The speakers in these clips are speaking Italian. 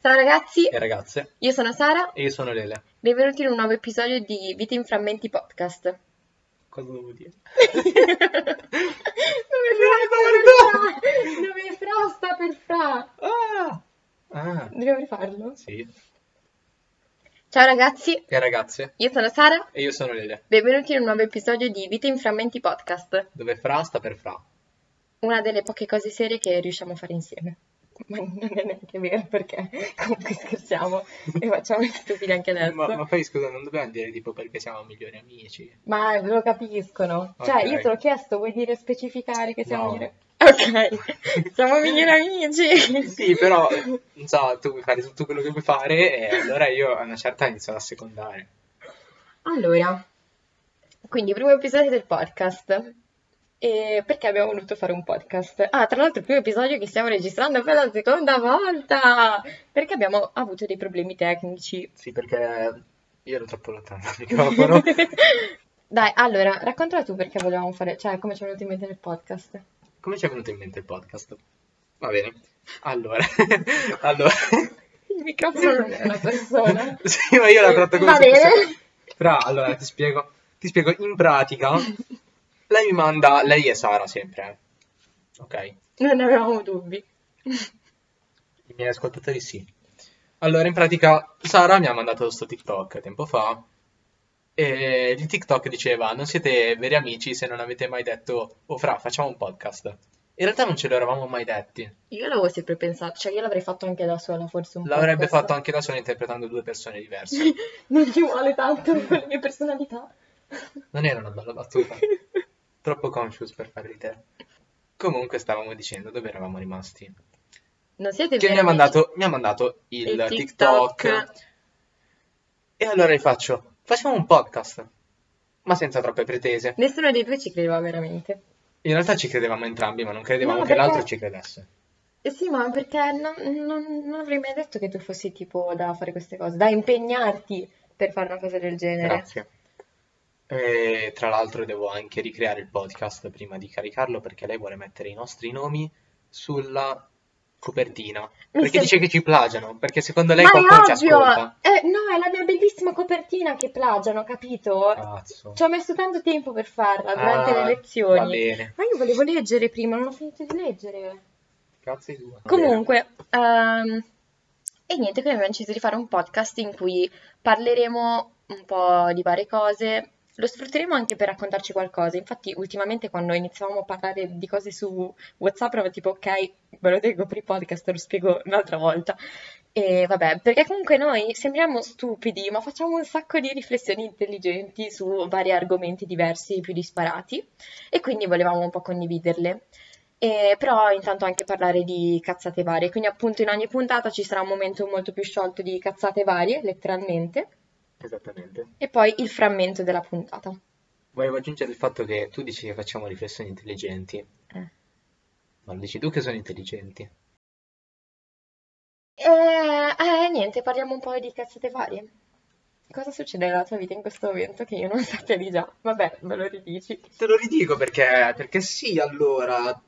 Ciao ragazzi, e ragazze, io sono Sara, e io sono Lele. benvenuti in un nuovo episodio di Vite in Frammenti Podcast. Cosa devo dire? Dove fra, Dove fra sta per fra? Ah! Ah, Dobbiamo rifarlo? sì. Ciao ragazzi, E ragazze, io sono Sara, e io sono Lele. benvenuti in un nuovo episodio di Vite in Frammenti Podcast, Dove fra sta per fra. una delle poche cose serie che riusciamo a fare insieme. Ma non è neanche vero perché comunque scherziamo e facciamo gli stupidi anche adesso. Ma, ma poi scusa, non dobbiamo dire tipo perché siamo migliori amici. Ma lo capiscono. Cioè, io te l'ho chiesto, vuoi dire specificare che siamo No. migliori? Ok, siamo migliori amici. Sì, però, non so, tu vuoi fare tutto quello che vuoi fare e allora io a una certa inizio ad assecondare. Allora, quindi primo episodio del podcast. E perché abbiamo voluto fare un podcast? Ah, tra l'altro il primo episodio che stiamo registrando per la seconda volta! Perché abbiamo avuto dei problemi tecnici. Sì, perché io ero troppo lontano dal microfono. Dai, allora, raccontala tu perché volevamo fare, cioè come ci è venuto in mente il podcast. Come ci è venuto in mente il podcast? Va bene. Allora, allora... Il microfono non è una persona. Sì, ma io la tratto come Va bene. Però, allora, ti spiego. Ti spiego, in pratica, lei mi manda... Lei è Sara, sempre, eh. Ok? Non avevamo dubbi. I miei ascoltatori sì. Allora, in pratica, Sara mi ha mandato questo TikTok tempo fa. E il TikTok diceva: Non siete veri amici se non avete mai detto, oh, fra, facciamo un podcast. In realtà non ce l'eravamo mai detti. Io l'avevo sempre pensato, cioè io l'avrei fatto anche da sola, forse un L'avrebbe podcast. fatto anche da sola interpretando due persone diverse. Non ci vuole tanto per le mie personalità. Non era una bella battuta. Troppo conscious per far ridere. Comunque stavamo dicendo dove eravamo rimasti. Non siete Che mi veri ha amici? mandato, mi ha mandato il, Il TikTok. TikTok. E allora gli faccio, facciamo un podcast. Ma senza troppe pretese. Nessuno dei due ci credeva veramente. In realtà ci credevamo entrambi, ma non credevamo No, che perché- l'altro ci credesse. Eh sì, ma perché non, non- non avrei mai detto che tu fossi tipo da fare queste cose, da impegnarti per fare una cosa del genere. Grazie. E tra l'altro devo anche ricreare il podcast prima di caricarlo perché lei vuole mettere i nostri nomi sulla copertina. Mi Perché sem- dice che ci plagiano, perché secondo lei Ma qualcuno ci ascolta. Eh, no, è la mia bellissima copertina che plagiano, capito? Cazzo. Ci ho messo tanto tempo per farla durante Ah, le lezioni. Va bene. Ma io volevo leggere prima, non ho finito di leggere. Cazzo di due. Comunque, ehm, e niente, quindi abbiamo deciso di fare un podcast in cui parleremo un po' di varie cose, lo sfrutteremo anche per raccontarci qualcosa. Infatti, ultimamente quando iniziavamo a parlare di cose su WhatsApp, ero tipo, ok, ve lo tengo per il podcast, lo spiego un'altra volta. E vabbè, perché comunque noi sembriamo stupidi, ma facciamo un sacco di riflessioni intelligenti su vari argomenti diversi, più disparati, e quindi volevamo un po' condividerle. E però intanto anche parlare di cazzate varie, quindi appunto in ogni puntata ci sarà un momento molto più sciolto di cazzate varie, letteralmente, Esattamente. e poi il frammento della puntata. Volevo aggiungere il fatto che tu dici che facciamo riflessioni intelligenti, Eh. ma lo dici tu che sono intelligenti. E eh, niente, parliamo un po' di cazzate varie. Cosa succede nella tua vita in questo momento che io non sappia di già? Vabbè, me lo ridici. Te lo ridico perché, perché sì, allora,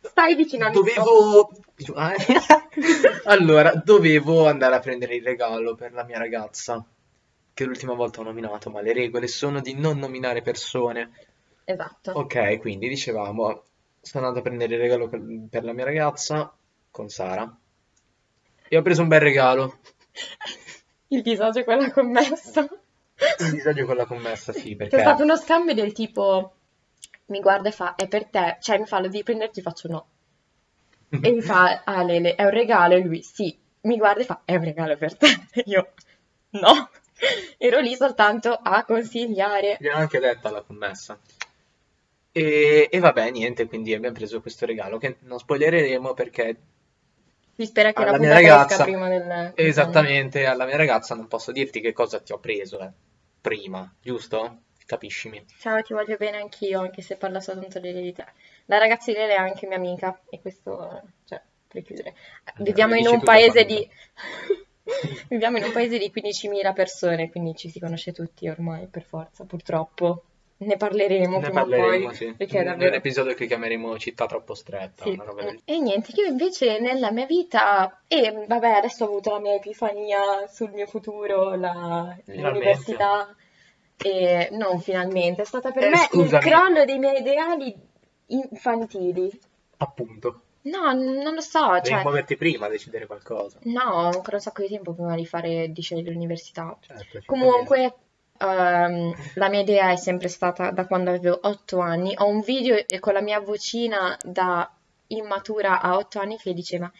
Stai vicino al dovevo... Ah, eh. Allora, dovevo andare a prendere il regalo per la mia ragazza, che l'ultima volta ho nominato, ma le regole sono di non nominare persone. Esatto. Ok, quindi dicevamo, sono andato a prendere il regalo per per la mia ragazza con Sara e ho preso un bel regalo. Il disagio è quella commessa. Un disagio con la commessa, sì, C'è perché... stato uno scambio del tipo, mi guarda e fa, è per te, cioè mi fa, lo devi prenderti, faccio no. E mi fa, ah Lele, è un regalo, e lui, sì, mi guarda e fa, è un regalo per te. E io, no. Ero lì soltanto a consigliare. Gliel'ho anche detta alla commessa. E, e vabbè, niente, quindi abbiamo preso questo regalo che non spoilereremo perché Si spera che la alla mia puntata esca ragazza, prima del... esattamente, alla mia ragazza non posso dirti che cosa ti ho preso, eh, prima, giusto? Capiscimi. Ciao, ti voglio bene anch'io, anche se parla soltanto di te. La ragazza di Lele è anche mia amica, e questo, cioè, per chiudere. Viviamo in un paese di... Viviamo in un paese di 15.000 persone, quindi ci si conosce tutti ormai, per forza, purtroppo. ne parleremo Ne prima o parleremo, poi, sì. perché è davvero... un episodio che chiameremo Città troppo stretta, Sì. del E niente, io invece nella mia vita, e vabbè, adesso ho avuto la mia epifania sul mio futuro, la- l'università, e non finalmente, è stata per Eh, me il scusami. crollo dei miei ideali infantili. Appunto. No, non lo so, Devi cioè, muoverti prima a decidere qualcosa. no, ho ancora un sacco di tempo prima di fare, di scegliere l'università. Certo, ci bene. Comunque, ehm, la mia idea è sempre stata da quando avevo 8 anni. Ho un video e- con la mia vocina da immatura a 8 anni che diceva: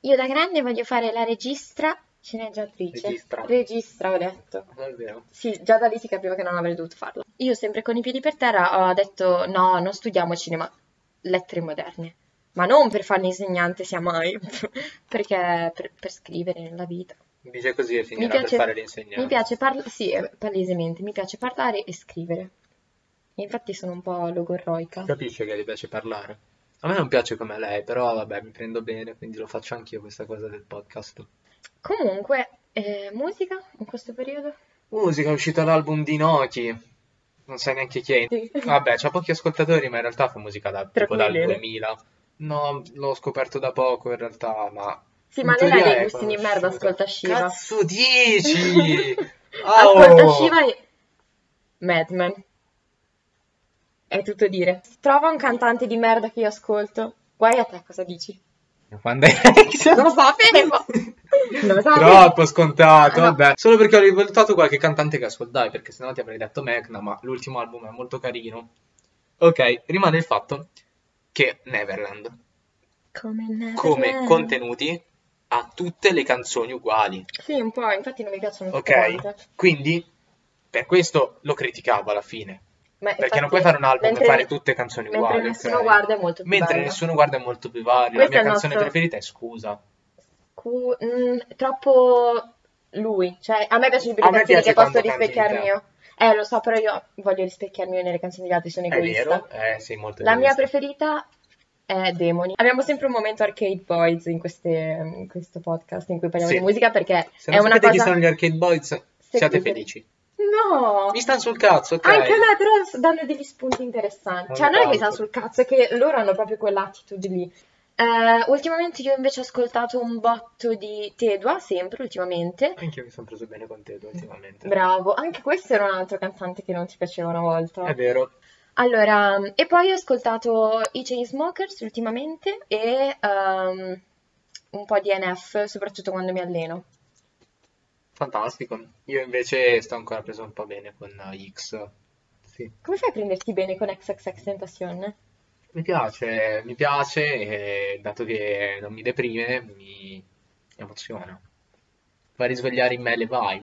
Io da grande voglio fare la registra, sceneggiatrice. Registra. Registra, ho detto. Non è vero. Sì, già da lì si capiva che non avrei dovuto farlo. Io, sempre con i piedi per terra, ho detto: No, non studiamo cinema, lettere moderne. Ma non per fare l'insegnante, sia mai, perché per, per scrivere nella vita. Dice così e Mi finirà per piace, fare l'insegnante. mi piace parlare, sì, eh, palesemente, mi piace parlare e scrivere. E infatti sono un po' logorroica. Capisce che gli piace parlare. A me non piace come lei, però vabbè, mi prendo bene, quindi lo faccio anch'io questa cosa del podcast. Comunque, eh, musica in questo periodo? Musica è uscita l'album di Noki. Non sai neanche chi è. Sì. Vabbè, c'ha pochi ascoltatori, ma in realtà fa musica da, tipo dal Tranquillo. 2000. No, l'ho scoperto da poco in realtà, ma... Sì, in ma lei ha dei è gusti di merda, ascolta Shiva. Cazzo dici? Ascolta Oh! Shiva e... Mad Men. È tutto dire. Trova un cantante di merda che io ascolto. Guai a te, cosa dici? Quando è... Non lo sapevo! Non lo sapevo! Troppo scontato, Ah, no. vabbè. Solo perché ho rivalutato qualche cantante che ascoltai, perché sennò ti avrei detto Mecna, ma l'ultimo album è molto carino. Ok, rimane il fatto che Neverland, Come Neverland. come contenuti, ha tutte le canzoni uguali. Sì, un po', infatti non mi piacciono tutte Ok? quante. Quindi, per questo lo criticavo alla fine. Ma Perché non infatti, puoi fare un album mentre- e fare tutte canzoni mentre uguali, nessuno ok? guarda è molto più Mentre bello. nessuno guarda è molto più vario. Questo La è mia il canzone nostro- preferita è Scusa. Cu- mm, troppo lui, cioè a me piace di più A le me canzoni piace che posso quando canti rispecchiarmi te. io. Eh, lo so, però io voglio rispecchiarmi nelle canzoni degli altri, sono È egoista. vero? Eh, sei molto La mia egoista. preferita è Demoni. Abbiamo sempre un momento Arcade Boys in, queste- in questo podcast in cui parliamo Sì. di musica perché Se è non una sapete chi cosa... sono gli Arcade Boys, siate felici. No! Mi stanno sul cazzo, ok? Anche però danno degli spunti interessanti. Non Cioè, non è che mi stanno sul cazzo, è che loro hanno proprio quell'attitude lì. Eh, ultimamente io invece ho ascoltato un botto di Tedua, sempre ultimamente. Anche io mi sono preso bene con te ultimamente. Bravo, anche questo era un altro cantante che non ti piaceva una volta. È vero. Allora, e poi ho ascoltato i Chainsmokers ultimamente e ehm, un po' di NF, soprattutto quando mi alleno. Fantastico. Io invece sto ancora preso un po' bene con uh, X. Sì. Come fai a prenderti bene con XXX Tentacion? Mi piace, mi piace e dato che non mi deprime, mi emoziona. Fa risvegliare in me le vibe.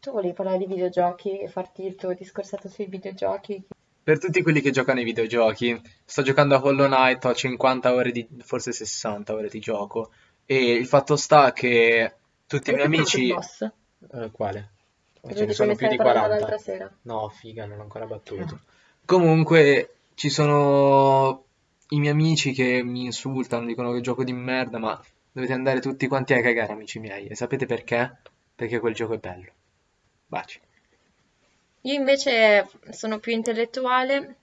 Tu volevi parlare di videogiochi e farti il tuo discorsetto sui videogiochi? Per tutti quelli che giocano ai videogiochi, sto giocando a Hollow Knight, ho 50 ore di, forse 60 ore di gioco. E il fatto sta che tutti i miei amici... boss? Eh, quale? Ce ne di cui sono mi più stavi di parlando 40. l'altra sera. No, figa, non l'ho ancora battuto. Comunque, ci sono i miei amici che mi insultano, dicono che gioco di merda, ma dovete andare tutti quanti a cagare, amici miei. E sapete perché? Perché quel gioco è bello. Baci. Io invece sono più intellettuale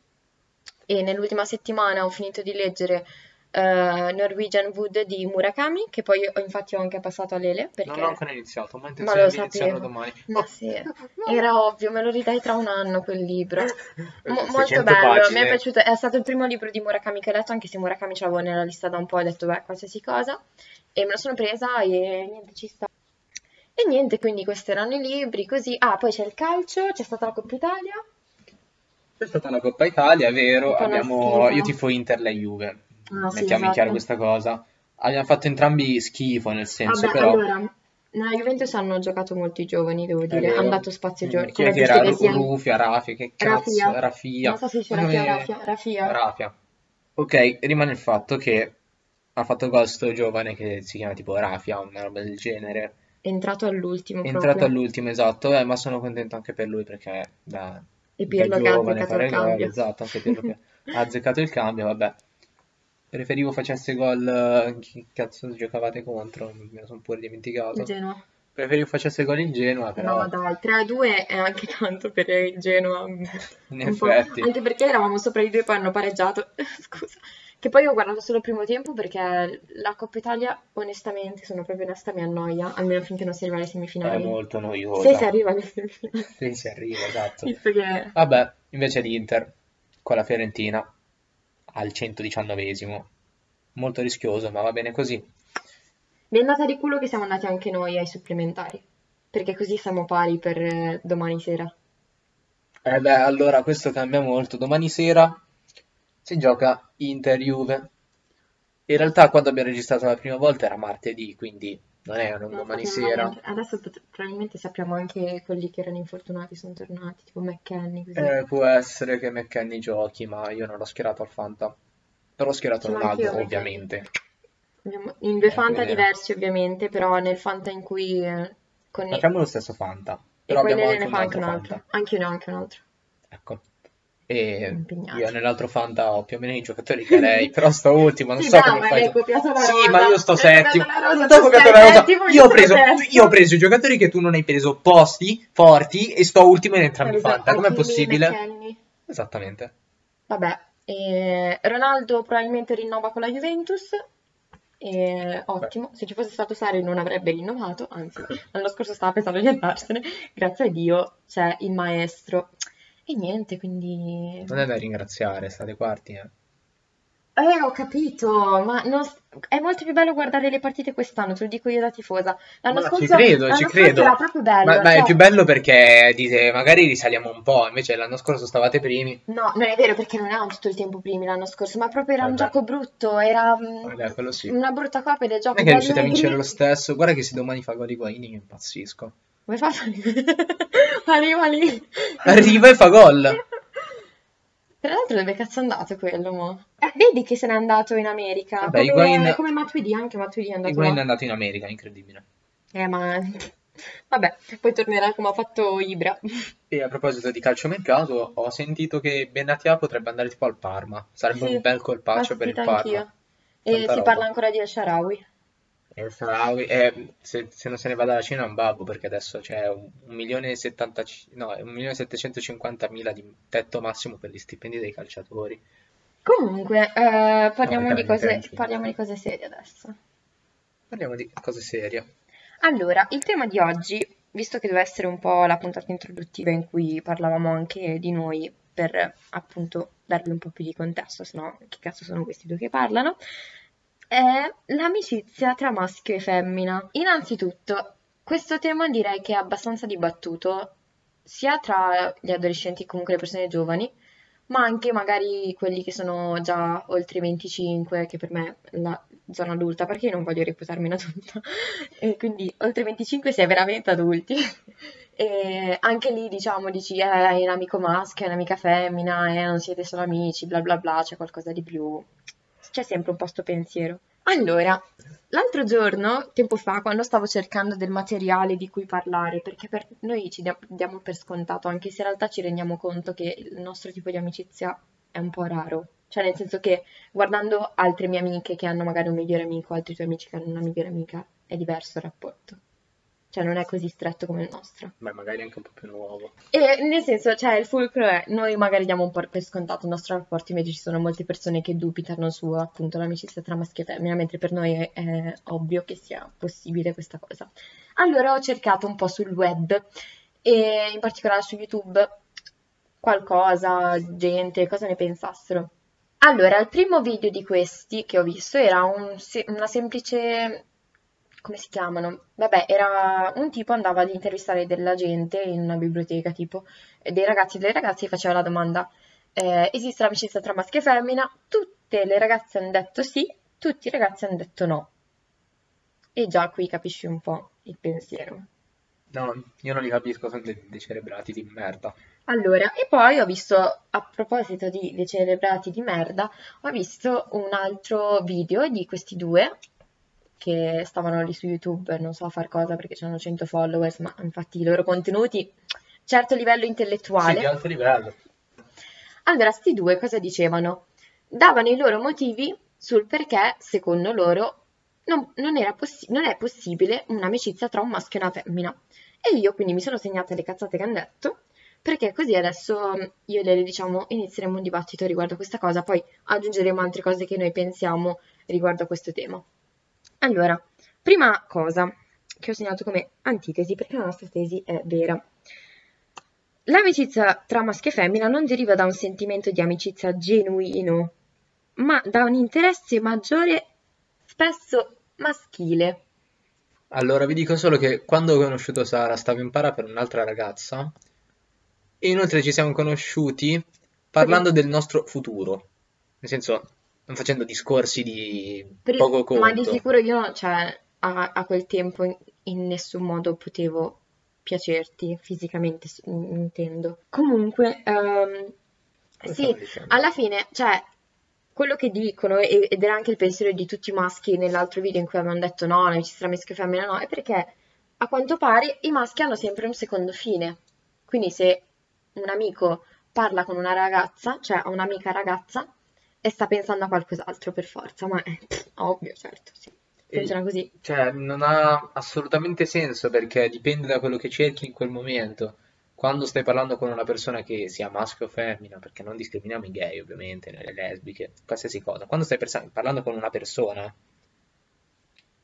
e nell'ultima settimana ho finito di leggere eh, Norwegian Wood di Murakami, che poi ho, infatti ho anche passato a Lele, perché... Non ho ancora iniziato, ma Ma intenzione lo di iniziarlo domani. Ma sì, era ovvio, me lo ridai tra un anno quel libro. Mo- 600 molto bello, pagine. mi è piaciuto, è stato il primo libro di Murakami che ho letto, anche se Murakami ce l'avevo nella lista da un po', ho detto beh, qualsiasi cosa, e me la sono presa e niente, ci sta. E niente, quindi questi erano i libri, così. Ah, poi c'è il calcio, c'è stata la Coppa Italia. C'è stata una Coppa Italia, è vero. Abbiamo... Io tifo Inter, lei Juve. Ah, sì, Mettiamo in chiaro esatto. questa cosa. Abbiamo fatto entrambi schifo, nel senso, Vabbè, però... allora, nella Juventus hanno giocato molti giovani, devo dire, hanno dato spazio ai giovani, Chi è che era? che sia. Rufia, Rafia, che cazzo? Rafia. Rafia. Non so se Ma Rafia come- Rafia, Rafia. Rafia. Ok, rimane il fatto che ha fatto gol sto giovane che si chiama tipo Rafia, una roba del genere. È entrato all'ultimo È entrato proprio. all'ultimo, esatto, eh, ma sono contento anche per lui perché da, E da Pirlo ha giovane fare gol, esatto, anche Pirlo che ha azzeccato il cambio, vabbè. Preferivo facesse gol, eh, chi cazzo giocavate contro? Me lo sono pure dimenticato. Genoa. Preferivo facesse gol in Genoa, però... No, dai, 3-2 è anche tanto per il Genoa. In po'. effetti. Anche perché eravamo sopra i due e poi hanno pareggiato. Scusa. Che poi ho guardato solo il primo tempo perché la Coppa Italia, onestamente, sono proprio onesta, mi annoia, almeno finché non si arriva alle È semifinali. molto Se noiosa. si arriva alle semifinali. Sì, si arriva, esatto. Visto che... Vabbè, invece l'Inter con la Fiorentina al 119esimo. Molto rischioso, ma va bene così. Mi è andata di culo che siamo andati anche noi ai supplementari, perché così siamo pari per eh, domani sera. Eh beh, allora questo cambia molto. Domani sera si gioca Inter-Juve. In realtà quando abbiamo registrato la prima volta era martedì, quindi non è un No, domani sera. Adesso pot- probabilmente sappiamo anche quelli che erano infortunati sono tornati, tipo McKenny, così. Eh, può essere che McKenny giochi, ma io non l'ho schierato al Fanta. Però ho schierato Sì, ma Ronaldo, anch'io, ovviamente. In due Eh, Fanta vedere. diversi ovviamente, però nel Fanta in cui eh, con i- Facciamo lo stesso Fanta, e però poi abbiamo Lele anche ne un fa anche altro un altro. Fanta. Anche io ne ho anche un altro. Ecco. E io nell'altro Fanta ho più o meno i giocatori che lei, però sto ultimo, non Sì, so dai, come fai Sì, ma io sto settimo. tu copiato la rosa. Io ho preso, io ho preso i giocatori che tu non hai preso opposti, forti, e sto ultimo in entrambi i Esatto, Fanta. Com'è possibile? McKennie. Esattamente. Vabbè, e Ronaldo probabilmente rinnova con la Juventus. E ottimo, se ci fosse stato Sarri non avrebbe rinnovato, anzi, l'anno scorso stava pensando di andarsene. Grazie a Dio c'è il maestro. E niente, quindi... Non è da ringraziare, state quarti. Eh. Eh, ho capito, ma non è molto più bello guardare le partite quest'anno, te lo dico io da tifosa. L'anno Ma scorso, ci credo, l'anno ci scorso credo. era proprio bello, Ma, ma è cioè- più bello perché dite, magari risaliamo un po', invece l'anno scorso stavate primi. No, non è vero perché non erano tutto il tempo primi l'anno scorso, ma proprio era un Vabbè. gioco brutto, era mm, Vabbè, quello sì. una brutta copia del gioco Non è che riuscite a vincere lo stesso. Guarda che se domani fa gol Higuain io impazzisco. Come fa a fare? Arriva lì. Arriva e fa gol. Tra l'altro dove cazzo è andato quello, mo? Eh, vedi che se n'è andato in America, Vabbè, come, Higuain- come Matuidi, anche Matuidi è andato Higuain è là. andato in America, incredibile. Eh, ma... Vabbè, poi tornerà come ha fatto Ibra. E a proposito di calciomercato, ho sentito che Benatia potrebbe andare tipo al Parma. Sarebbe Sì, un bel colpaccio per il Parma. anch'io. E Tanta si roba. parla ancora di El Shaarawy. Il Sarawi- eh, se, se non se ne va dalla Cina è un babbo perché adesso c'è un, un milione e settantaci- no, un milione e settecentocinquantamila di tetto massimo per gli stipendi dei calciatori. Comunque, eh, parliamo, No, di cose, parliamo di cose serie adesso. Parliamo di cose serie. Allora, il tema di oggi, visto che deve essere un po' la puntata introduttiva in cui parlavamo anche di noi per appunto darvi un po' più di contesto, se no che cazzo sono questi due che parlano, è l'amicizia tra maschio e femmina. Innanzitutto, questo tema direi che è abbastanza dibattuto sia tra gli adolescenti, comunque le persone giovani, ma anche magari quelli che sono già oltre i 25, che per me è la zona adulta, perché io non voglio reputarmi una adulta, e quindi oltre i 25 si è veramente adulti. E anche lì diciamo, dici, eh, hai un amico maschio, hai un'amica femmina, eh, non siete solo amici, bla bla bla, c'è qualcosa di più. C'è sempre un po' sto pensiero. Allora, l'altro giorno, tempo fa, quando stavo cercando del materiale di cui parlare, perché per noi ci dia- diamo per scontato, anche se in realtà ci rendiamo conto che il nostro tipo di amicizia è un po' raro. Cioè, nel senso che guardando altre mie amiche che hanno magari un migliore amico, altri tuoi amici che hanno una migliore amica, è diverso il rapporto. Cioè, non è così stretto come il nostro. Beh, magari anche un po' più nuovo. E nel senso, cioè, il fulcro è, noi magari diamo un po' per scontato il nostro rapporto, invece ci sono molte persone che dubitano su appunto l'amicizia tra maschio e femmina, mentre per noi è, è ovvio che sia possibile questa cosa. Allora ho cercato un po' sul web e in particolare su YouTube qualcosa, gente, cosa ne pensassero. Allora, il primo video di questi che ho visto era un una semplice... come si chiamano? Vabbè, era un tipo andava ad intervistare della gente in una biblioteca, tipo, dei ragazzi e delle ragazze e faceva la domanda, eh, esiste l'amicizia tra maschio e femmina? Tutte le ragazze hanno detto sì, tutti i ragazzi hanno detto no. E già qui capisci un po' il pensiero. No, io non li capisco, sono dei, dei cerebrati di merda. Allora, e poi ho visto, a proposito di dei celebrati di merda, ho visto un altro video di questi due che stavano lì su YouTube, non so a far cosa perché hanno 100 followers, ma infatti i loro contenuti, certo livello Sì, intellettuale. di alto livello. Allora, sti due cosa dicevano? Davano i loro motivi sul perché, secondo loro, non, non era possi- non è possibile un'amicizia tra un maschio e una femmina. E io quindi mi sono segnata le cazzate che hanno detto, perché così adesso mm, io e Lele diciamo inizieremo un dibattito riguardo a questa cosa, poi aggiungeremo altre cose che noi pensiamo riguardo a questo tema. Allora, prima cosa che ho segnato come antitesi, perché la nostra tesi è vera. L'amicizia tra maschio e femmina non deriva da un sentimento di amicizia genuino, ma da un interesse maggiore, spesso maschile. Allora, vi dico solo che quando ho conosciuto Sara stavo in para per un'altra ragazza e inoltre ci siamo conosciuti parlando del nostro futuro. Nel senso, non facendo discorsi di Per- poco conto. Ma di sicuro io, cioè, a, a quel tempo in, in nessun modo potevo piacerti fisicamente, intendo. Comunque, Cosa sì, alla fine, cioè, quello che dicono, ed era anche il pensiero di tutti i maschi nell'altro video in cui avevano detto no, l'amicizia tra maschio e femmina no, è perché a quanto pare i maschi hanno sempre un secondo fine. Quindi se un amico parla con una ragazza, cioè ha un'amica ragazza, e sta pensando a qualcos'altro per forza, ma è pff, ovvio, certo, sì. Funziona così. Cioè, non ha assolutamente senso perché dipende da quello che cerchi in quel momento. Quando stai parlando con una persona che sia maschio o femmina, perché non discriminiamo i gay, ovviamente, le lesbiche, qualsiasi cosa. Quando stai persa- parlando con una persona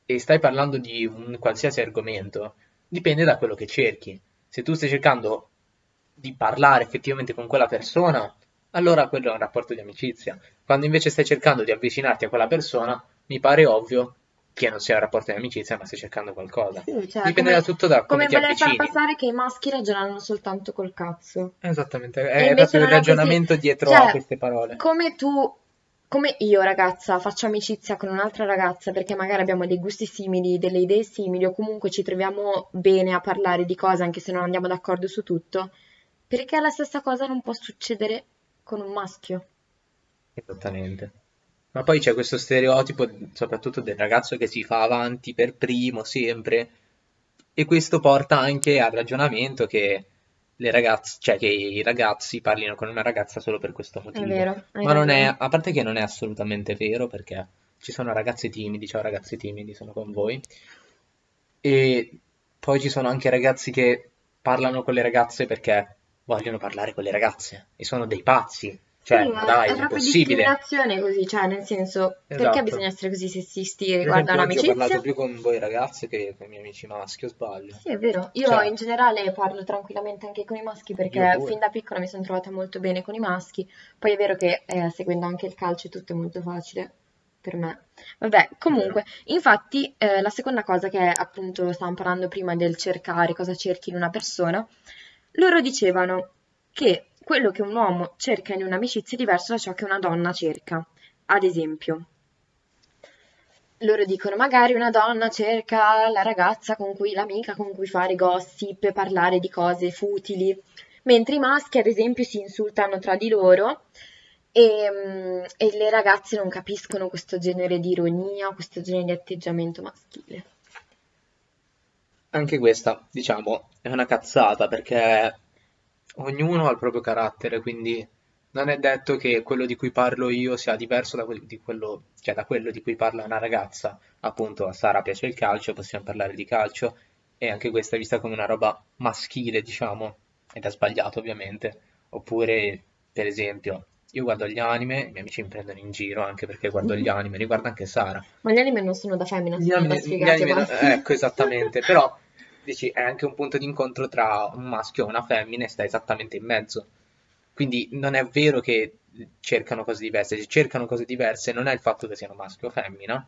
e stai parlando di un qualsiasi argomento, dipende da quello che cerchi. Se tu stai cercando di parlare effettivamente con quella persona, allora quello è un rapporto di amicizia. Quando invece stai cercando di avvicinarti a quella persona, mi pare ovvio che non sia un rapporto di amicizia, ma stai cercando qualcosa. Sì, cioè, Dipende da tutto da come come ti voler far passare che i maschi ragionano soltanto col cazzo. Esattamente, è proprio il è così. ragionamento dietro Cioè, a queste parole. come tu, come io ragazza, faccio amicizia con un'altra ragazza perché magari abbiamo dei gusti simili, delle idee simili o comunque ci troviamo bene a parlare di cose anche se non andiamo d'accordo su tutto, perché la stessa cosa non può succedere con un maschio. Esattamente. Ma poi c'è questo stereotipo, soprattutto del ragazzo che si fa avanti per primo sempre, e questo porta anche al ragionamento che le ragazze, cioè che i ragazzi parlino con una ragazza solo per questo È motivo. vero, hai Ma non è, a parte che non è assolutamente vero, perché ci sono ragazzi timidi, ciao ragazzi timidi, sono con voi, e poi ci sono anche ragazzi che parlano con le ragazze perché vogliono parlare con le ragazze, e sono dei pazzi. Sì, Cioè, ma è, dai, è è proprio discriminazione così, cioè nel senso, perché Esatto. bisogna essere così sessisti riguardo a esempio, oggi ho parlato un'amicizia? più con voi ragazze che con i miei amici maschi, o sbaglio? Sì, è vero. Io Cioè, in generale parlo tranquillamente anche con i maschi io perché fin da piccola mi sono trovata molto bene con i maschi. Poi è vero che eh, seguendo anche il calcio tutto è molto facile per me. Vabbè, comunque, infatti eh, la seconda cosa che appunto stavamo parlando prima del cercare, cosa cerchi in una persona, loro dicevano che quello che un uomo cerca in un'amicizia è diverso da ciò che una donna cerca. Ad esempio, loro dicono magari una donna cerca la ragazza con cui, l'amica con cui fare gossip, parlare di cose futili, mentre i maschi, ad esempio, si insultano tra di loro e, mm, e le ragazze non capiscono questo genere di ironia, questo genere di atteggiamento maschile. Anche questa, diciamo, è una cazzata perché ognuno ha il proprio carattere, quindi non è detto che quello di cui parlo io sia diverso da, quel- di quello, cioè da quello di cui parla una ragazza. Appunto, a Sara piace il calcio, possiamo parlare di calcio, e anche questa è vista come una roba maschile, diciamo, ed è sbagliato ovviamente. Oppure, per esempio, io guardo gli anime, i miei amici mi prendono in giro anche perché guardo gli anime, riguarda anche Sara. Ma gli anime non sono da femmina, sono da anime, sfigati anime- ecco, esattamente, però dici, è anche un punto di incontro tra un maschio e una femmina e sta esattamente in mezzo. Quindi non è vero che cercano cose diverse, se cercano cose diverse non è il fatto che siano maschio o femmina,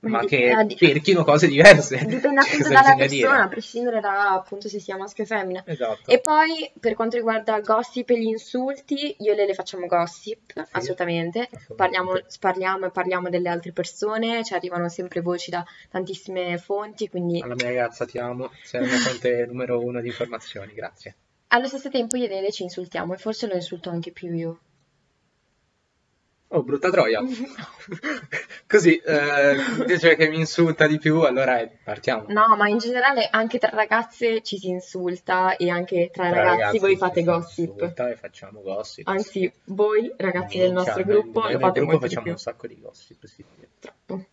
Ma che di- cerchino cose diverse. Dipende Cioè, appunto cosa dalla dire? persona, a prescindere da appunto se sia maschio o femmina. Esatto. E poi per quanto riguarda il gossip e gli insulti, io e Lele facciamo gossip, Sì, assolutamente. assolutamente. Parliamo, parliamo e parliamo delle altre persone, ci arrivano sempre voci da tantissime fonti, quindi Alla mia ragazza ti amo, sei la mia fonte numero uno di informazioni, grazie. allo stesso tempo io e Lele ci insultiamo e forse lo insulto anche più io. Oh, brutta troia. Così, eh, invece che mi insulta di più, allora eh, partiamo. No, ma in generale anche tra ragazze ci si insulta e anche tra Tra ragazzi ragazzi voi fate si gossip. insulta e facciamo gossip. Anzi, voi ragazzi del nostro gruppo noi lo nel fate gruppo molto di facciamo un sacco di gossip, sì. Troppo.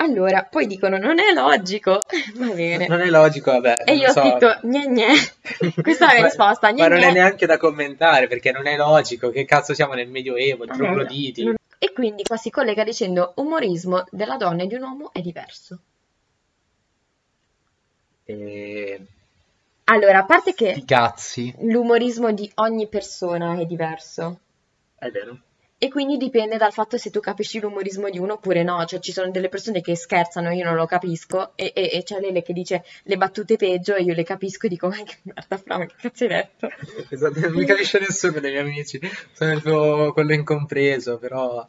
Allora, poi dicono, non è logico. Va bene. Non è logico, vabbè. E io ho so. scritto, gne gne. Questa è la risposta, gne Ma non è neanche da commentare perché non è logico. Che cazzo siamo nel Medioevo, Ah, trogloditi. non- E quindi qua si collega dicendo, umorismo della donna e di un uomo è diverso. E... Allora, a parte che cazzi. l'umorismo di ogni persona è diverso. È vero. E quindi dipende dal fatto se tu capisci l'umorismo di uno oppure no. Cioè, ci sono delle persone che scherzano, io non lo capisco, e, e, e c'è Lele che dice le battute peggio, e io le capisco e dico, ma che merda, fra, ma che cazzo hai detto? Esatto, non mi capisce nessuno dei miei amici. Sono il tuo- quello incompreso, però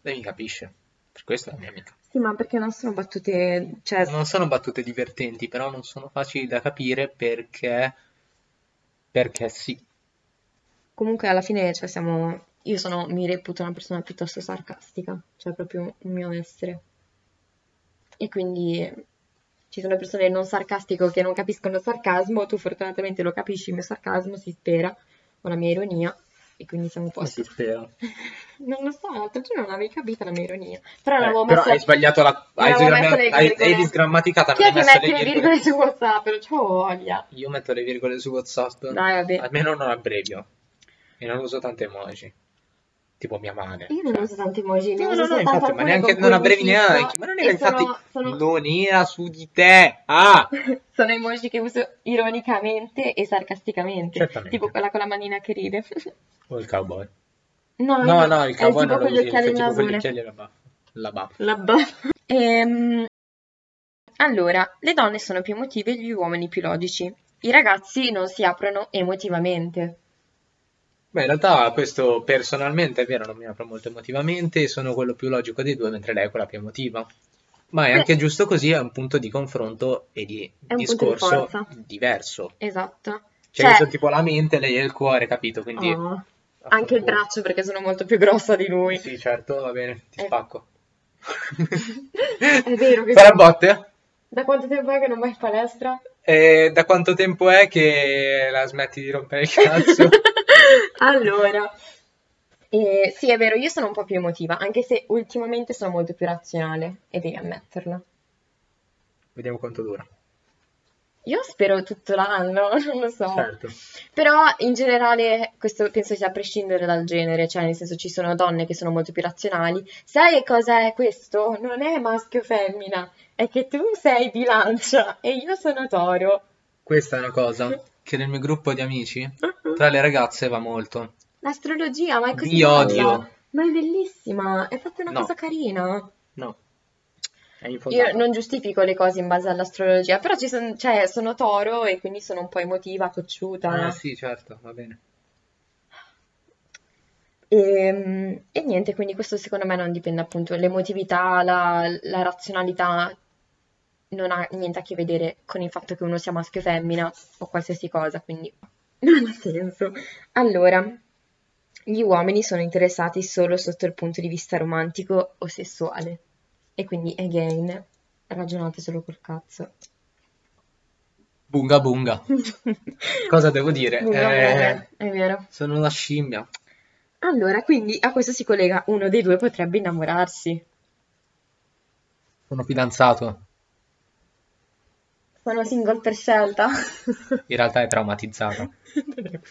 lei mi capisce. Per questo è la mia amica. Sì, ma perché non sono battute, cioè, Non sono battute divertenti, però non sono facili da capire perché... Perché sì. comunque alla fine, cioè, siamo, io sono, mi reputo una persona piuttosto sarcastica, cioè proprio un mio essere. E quindi ci sono persone non sarcastiche che non capiscono il sarcasmo, tu fortunatamente lo capisci, il mio sarcasmo, si spera, o la mia ironia, e quindi siamo a posto. si spera. Non lo so, l'altro giorno non avevi capito la mia ironia. Però Eh, però messo... hai sbagliato la... Hai, sgramma- hai, hai disgrammaticata, Chi è che mette le le virgole. virgole su WhatsApp? Non c'ho voglia. Io metto le virgole su WhatsApp. Dai, vabbè. Almeno non abbrevio. E non uso tante emoji. Tipo mia madre. Io non uso tanti emoji, ne No, uso no, no, infatti, ma neanche, non abbrevi neanche. Ma non era infatti, sono, non era su di te. Ah! sono emoji che uso ironicamente e sarcasticamente. Certamente. Tipo quella con la manina che ride. O il cowboy. No, No, no, il cowboy non lo è tipo con gli occhiali e la baffa. La baffa. La baffa. Ehm, allora, le donne sono più emotive e gli uomini più logici. I ragazzi non si aprono emotivamente. Beh, in realtà questo personalmente è vero, non mi apro molto emotivamente, sono quello più logico dei due, mentre lei è quella più emotiva. Ma è Beh. anche giusto così, è un punto di confronto e di È un punto di discorso forza. diverso. Esatto. Cioè, io sono tipo la mente, lei è il cuore, capito? Quindi... oh, anche il braccio perché sono molto più grossa di lui. Sì, certo, va bene, ti Eh. spacco. È vero che Farà botte? Da quanto tempo è che non vai in palestra? E da quanto tempo è che la smetti di rompere il cazzo? Allora, eh, sì, è vero, io sono un po' più emotiva, anche se ultimamente sono molto più razionale, e devi ammetterlo. Vediamo quanto dura. Io spero tutto l'anno, non lo so. Certo. Però in generale questo penso sia a prescindere dal genere, cioè nel senso ci sono donne che sono molto più razionali. Sai cosa è questo? Non è maschio o femmina, è che tu sei bilancia e io sono toro. Questa è una cosa che nel mio gruppo di amici, tra le ragazze va molto. L'astrologia, ma è così Vi bella. odio. Ma è bellissima, è proprio una No. cosa carina. No. Io non giustifico le cose in base all'astrologia, però ci son- cioè, sono toro e quindi sono un po' emotiva, cocciuta. Ah, sì, certo, va bene. E, e niente, quindi questo secondo me non dipende appunto, l'emotività, la, la razionalità non ha niente a che vedere con il fatto che uno sia maschio o femmina o qualsiasi cosa, quindi non ha senso. Allora, gli uomini sono interessati solo sotto il punto di vista romantico o sessuale. E quindi, again, ragionate solo col cazzo. Bunga bunga. Cosa devo dire? Bunga Eh, è vero. sono una scimmia. Allora, quindi a questo si collega uno dei due potrebbe innamorarsi. Sono fidanzato. Sono single per scelta. In realtà è traumatizzato.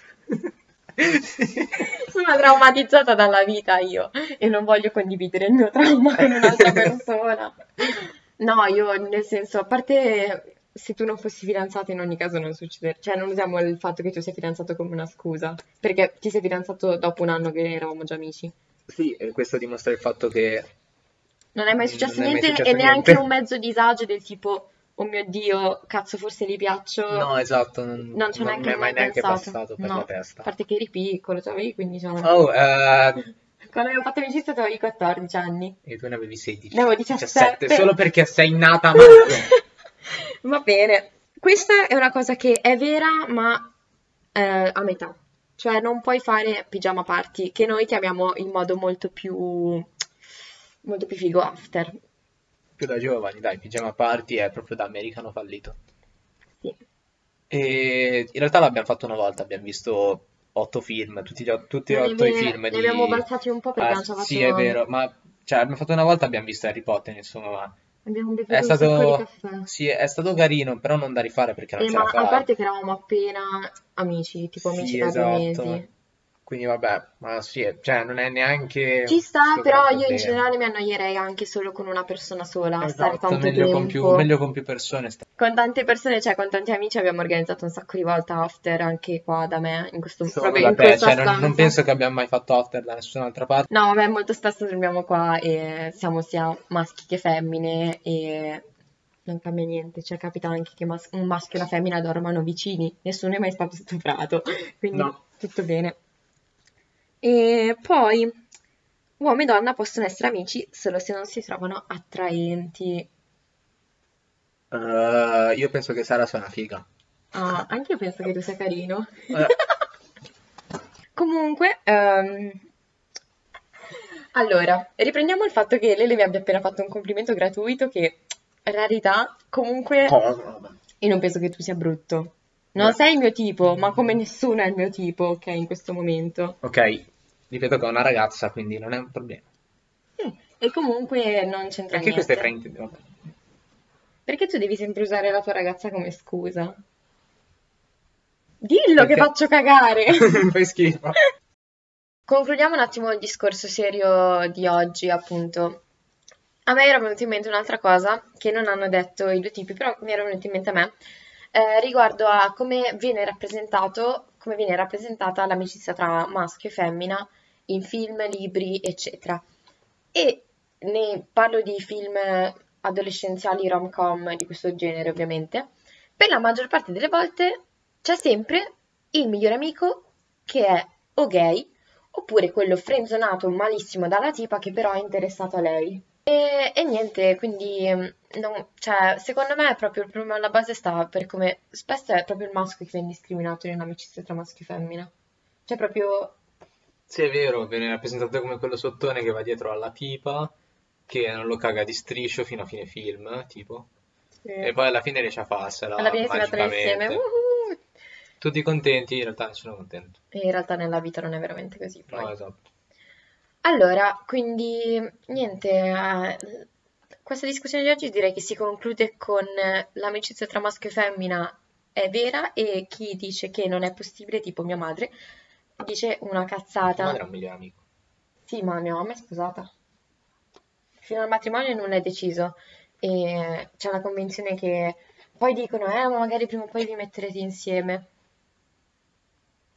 Sono traumatizzata dalla vita io e non voglio condividere il mio trauma con un'altra persona. No, io nel senso, a parte se tu non fossi fidanzato in ogni caso non succederebbe, cioè non usiamo il fatto che tu sia fidanzato come una scusa, perché ti sei fidanzato dopo un anno che eravamo già amici. Sì, e questo dimostra il fatto che Non è mai successo Non è mai niente successo e neanche niente. un mezzo disagio del tipo, oh mio Dio, cazzo forse gli piaccio. No, esatto, non, Non ci ho non neanche mi è mai neanche pensato. passato per No, la A testa. parte che eri piccolo, cioè avevi 15 anni. Oh, eh, Quando abbiamo fatto amicizia avevi 14 anni. e tu ne avevi 16. Ne avevo 17. solo perché sei nata male. Va bene. Questa è una cosa che è vera, ma eh, a metà. Cioè non puoi fare pigiama party, che noi chiamiamo in modo molto più, molto più figo after. Più da giovani, dai, Pigiama Party è proprio da americano fallito. Sì. E in realtà l'abbiamo fatto una volta, abbiamo visto otto film, tutti, gli, tutti e otto i film ne di... abbiamo balzati un po' perché Ah, non ce la Sì, è facevamo. vero, ma cioè, abbiamo fatto una volta, abbiamo visto Harry Potter, insomma, ma Abbiamo bevuto È un sacco di stato, caffè. sì, è stato carino, però non da rifare perché non Eh, ce ma la a fai. parte che eravamo appena amici, tipo amici Sì, da due esatto. mesi. Quindi vabbè, ma sì, cioè non è neanche Ci sta, però io in generale mi annoierei anche solo con una persona sola, stare Esatto, tanto meglio con più, tempo. meglio con più persone. sta- Con tante persone, cioè con tanti amici abbiamo organizzato un sacco di volte after anche qua da me, in questo, Solo proprio da in te, questa cioè non, non stanza. penso che abbiamo mai fatto after da nessun'altra parte. No, vabbè, molto spesso dormiamo qua e siamo sia maschi che femmine e non cambia niente, cioè capita anche che mas- un maschio e una femmina dormano vicini, nessuno è mai stato stuprato, quindi No. tutto bene. E poi uomo e donna possono essere amici solo se non si trovano attraenti. Eh, io penso che Sara sia una figa. Ah, anche io penso che tu sia carino. Eh. Comunque, ehm, allora, riprendiamo il fatto che Lele mi abbia appena fatto un complimento gratuito che, rarità, comunque, Cosa? Vabbè. io non penso che tu sia brutto. Non sei il mio tipo, ma come nessuno è il mio tipo, ok, in questo momento. Ok, ripeto che è una ragazza, quindi non è un problema. Mm, E comunque non c'entra Anche questo è niente. fraintendibile. vabbè. Perché tu devi sempre usare la tua ragazza come scusa? Dillo che Perché- faccio cagare! Fai schifo. Concludiamo un attimo il discorso serio di oggi, appunto. A me era venuta in mente un'altra cosa che non hanno detto i due tipi, però mi era venuta in mente a me, eh, riguardo a come viene rappresentato, come viene rappresentata l'amicizia tra maschio e femmina in film, libri, eccetera. E ne parlo di film adolescenziali rom-com di questo genere, ovviamente. Per la maggior parte delle volte c'è sempre il migliore amico che è o gay oppure quello frenzonato malissimo dalla tipa che però è interessato a lei. E, e niente, quindi mm, non- cioè, secondo me è proprio il problema alla base sta per come spesso è proprio il maschio che viene discriminato in un'amicizia tra maschio e femmina. Cioè proprio Sì, è vero, viene rappresentato come quello sottone che va dietro alla tipa, che non lo caga di striscio fino a fine film, tipo. E poi alla fine riesce a farsela alla fine si mettono insieme. magicamente. uhuh. Tutti contenti, in realtà nessuno è contento. E in realtà nella vita non è veramente così, poi. No, esatto. Allora, quindi niente, eh, questa discussione di oggi direi che si conclude con eh, l'amicizia tra maschio e femmina è vera e chi dice che non è possibile, tipo mia madre, dice una Tua cazzata. madre è un migliore amico. Sì, ma mia mamma è sposata. Fino al matrimonio non è deciso e c'è una convinzione che poi dicono, eh, ma magari prima o poi vi metterete insieme.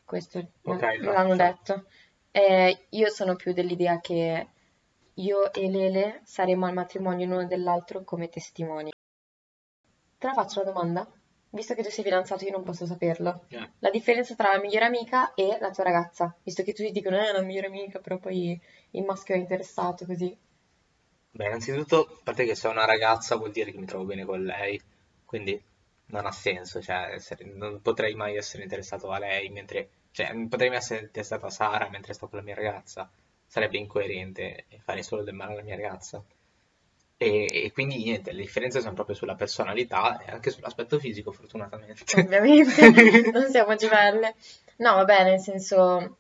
Questo Ok, me no, l'hanno sì. detto. E io sono più dell'idea che io e Lele saremo al matrimonio l'uno dell'altro come testimoni. Te la faccio la domanda? Visto che tu sei fidanzato, io non posso saperlo. Eh. La differenza tra la migliore amica e la tua ragazza, visto che tutti dicono, eh, la migliore amica, però poi il maschio è interessato, così. Beh, innanzitutto, a parte che se ho una ragazza vuol dire che mi trovo bene con lei, quindi non ha senso, cioè essere- non potrei mai essere interessato a lei, mentre, cioè potrei essere interessato a Sara mentre sto con la mia ragazza, sarebbe incoerente fare solo del male alla mia ragazza. E, e quindi niente, le differenze sono proprio sulla personalità e anche sull'aspetto fisico, fortunatamente. Ovviamente, non siamo gemelle. No, vabbè, nel senso,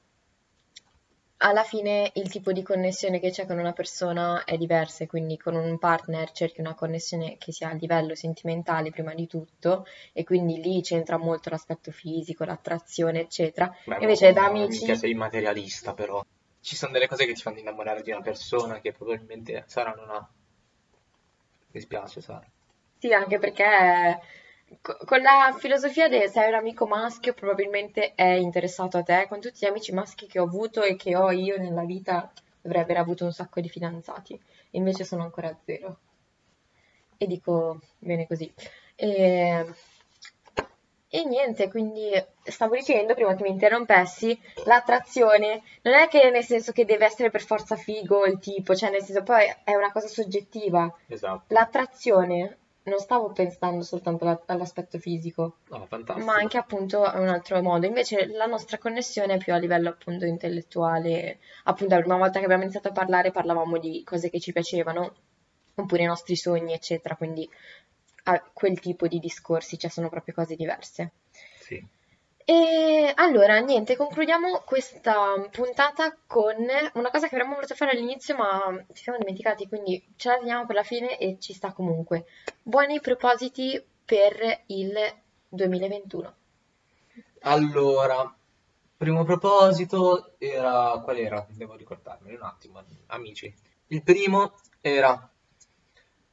alla fine il tipo di connessione che c'è con una persona è diversa, quindi con un partner cerchi una connessione che sia a livello sentimentale prima di tutto, e quindi lì c'entra molto l'aspetto fisico, l'attrazione, eccetera. Beh, Invece da amici... mica sei materialista, però. Ci sono delle cose che ti fanno innamorare di una persona che probabilmente Sara non ha. Mi spiace, Sara. Sì, anche perché con la filosofia di sei un amico maschio probabilmente è interessato a te, con tutti gli amici maschi che ho avuto e che ho io nella vita dovrei aver avuto un sacco di fidanzati, invece sono ancora a zero. E dico bene così. E, e niente, quindi stavo dicendo prima che mi interrompessi, l'attrazione non è che nel senso che deve essere per forza figo il tipo, cioè nel senso poi è una cosa soggettiva. Esatto. L'attrazione non stavo pensando soltanto alla- all'aspetto fisico, No, ma anche appunto a un altro modo. Invece la nostra connessione è più a livello appunto intellettuale. Appunto, la prima volta che abbiamo iniziato a parlare parlavamo di cose che ci piacevano, oppure i nostri sogni, eccetera. Quindi a quel tipo di discorsi, cioè sono proprio cose diverse. Sì. E allora, niente, concludiamo questa puntata con una cosa che avremmo voluto fare all'inizio, ma ci siamo dimenticati, quindi ce la teniamo per la fine e ci sta comunque. Buoni propositi per il 2021. Allora, primo proposito era... qual era? Devo ricordarmene un attimo, amici. Il primo era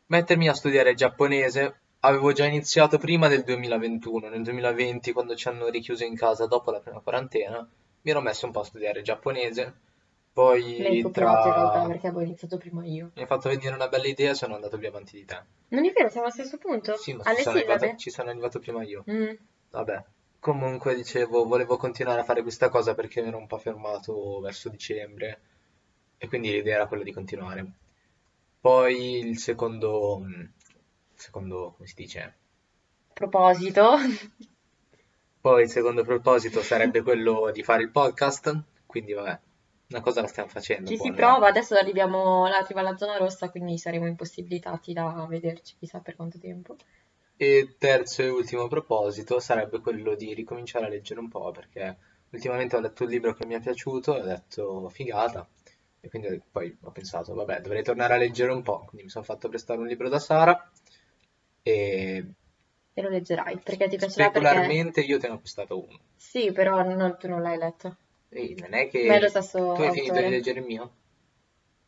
mettermi a studiare giapponese. Avevo già iniziato prima del 2021, nel 2020 quando ci hanno richiuso in casa dopo la prima quarantena, mi ero messo un po' a studiare giapponese. Poi L'hai copiato in realtà tra... perché avevo iniziato prima io. Mi hai fatto venire una bella idea, sono andato più avanti di te. Non è vero, siamo allo stesso punto? Sì, ma ci Alle sono arrivato, sillabe? ci sono arrivato prima io. Mm. Vabbè, comunque dicevo, volevo continuare a fare questa cosa perché mi ero un po' fermato verso dicembre e quindi l'idea era quella di continuare. Poi il secondo, il secondo, come si dice? Proposito. Poi il secondo proposito sarebbe quello di fare il podcast, quindi vabbè, una cosa la stiamo facendo, Ci si buona. prova, adesso arriviamo, arriva la zona rossa, quindi saremo impossibilitati da vederci chissà per quanto tempo. E terzo e ultimo proposito sarebbe quello di ricominciare a leggere un po', perché ultimamente ho letto un libro che mi è piaciuto e ho detto figata, e quindi poi ho pensato, vabbè, dovrei tornare a leggere un po', quindi mi sono fatto prestare un libro da Sara e E lo leggerai, perché ti piacerà perché... specularmente io te ne ho prestato uno. Sì, però non- tu non l'hai letto. E non è Ma è lo che stesso tu hai finito di autore. leggere il mio?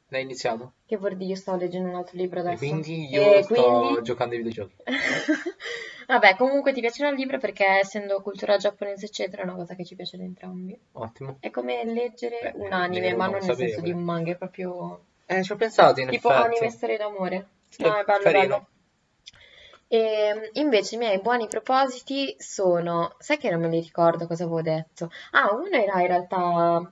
L'hai iniziato? Che vuol dire? Io stavo leggendo un altro libro E adesso. quindi io E sto quindi... giocando ai videogiochi. Vabbè, comunque ti piacerà il libro perché essendo cultura giapponese eccetera è una cosa che ci piace ad entrambi. Ottimo. È come leggere Beh, un anime, ma non nel senso di un manga, è proprio Eh, ci ho pensato in tipo effetti. anime storie d'amore. Sì, No, è bello, carino. bello. E invece i miei buoni propositi sono, sai che non me li ricordo cosa avevo detto. Ah, uno era in realtà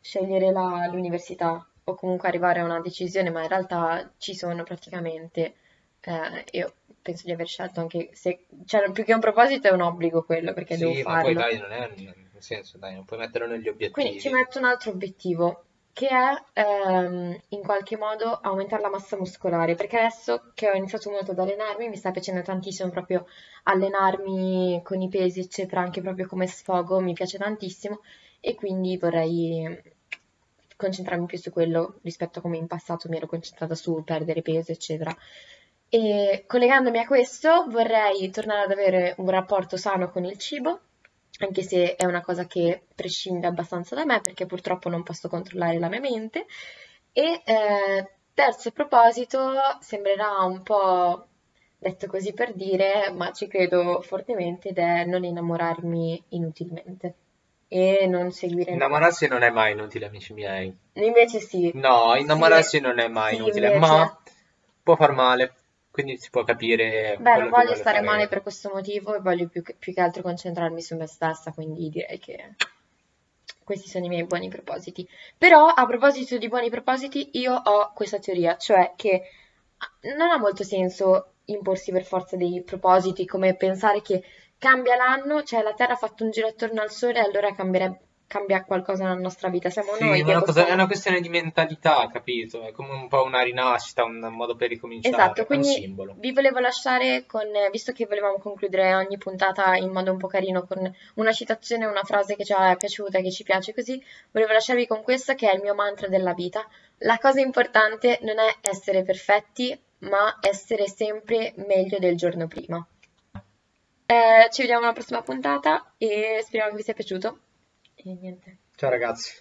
scegliere la- l'università o comunque arrivare a una decisione, ma in realtà ci sono praticamente, eh, io penso di aver scelto anche se, cioè più che un proposito è un obbligo quello perché devo Sì, ma poi farlo. dai, non è nel senso, dai, non puoi metterlo negli Quindi ci obiettivi. metto un altro obiettivo, che è ehm, in qualche modo aumentare la massa muscolare, perché adesso che ho iniziato molto ad allenarmi, mi sta piacendo tantissimo proprio allenarmi con i pesi, eccetera, anche proprio come sfogo, mi piace tantissimo e quindi vorrei concentrarmi più su quello rispetto a come in passato mi ero concentrata su perdere peso, eccetera. E collegandomi a questo, vorrei tornare ad avere un rapporto sano con il cibo, anche se è una cosa che prescinde abbastanza da me, perché purtroppo non posso controllare la mia mente. E eh, terzo proposito, sembrerà un po' detto così per dire, ma ci credo fortemente, ed è non innamorarmi inutilmente e non seguire... Innamorarsi non è mai inutile, amici miei. Invece sì, No, sì, innamorarsi non è mai sì, inutile, invece. ma può far male, quindi si può capire Beh, non voglio stare fare. male per questo motivo e voglio più che, più che altro concentrarmi su me stessa, quindi direi che questi sono i miei buoni propositi. Però, a proposito di buoni propositi, io ho questa teoria, cioè che non ha molto senso imporsi per forza dei propositi, come pensare che cambia l'anno, cioè la Terra ha fatto un giro attorno al Sole e allora cambierebbe- cambia qualcosa nella nostra vita. Siamo Sì, noi è una, cosa- è una questione di mentalità, capito? È come un po' una rinascita, un modo per ricominciare, Esatto, quindi simbolo. vi volevo lasciare con, visto che volevamo concludere ogni puntata in modo un po' carino con una citazione, una frase che ci è piaciuta, che ci piace così, volevo lasciarvi con questo che è il mio mantra della vita. La cosa importante non è essere perfetti, ma essere sempre meglio del giorno prima. Eh, ci vediamo alla prossima puntata e speriamo che vi sia piaciuto. E niente. Ciao ragazzi.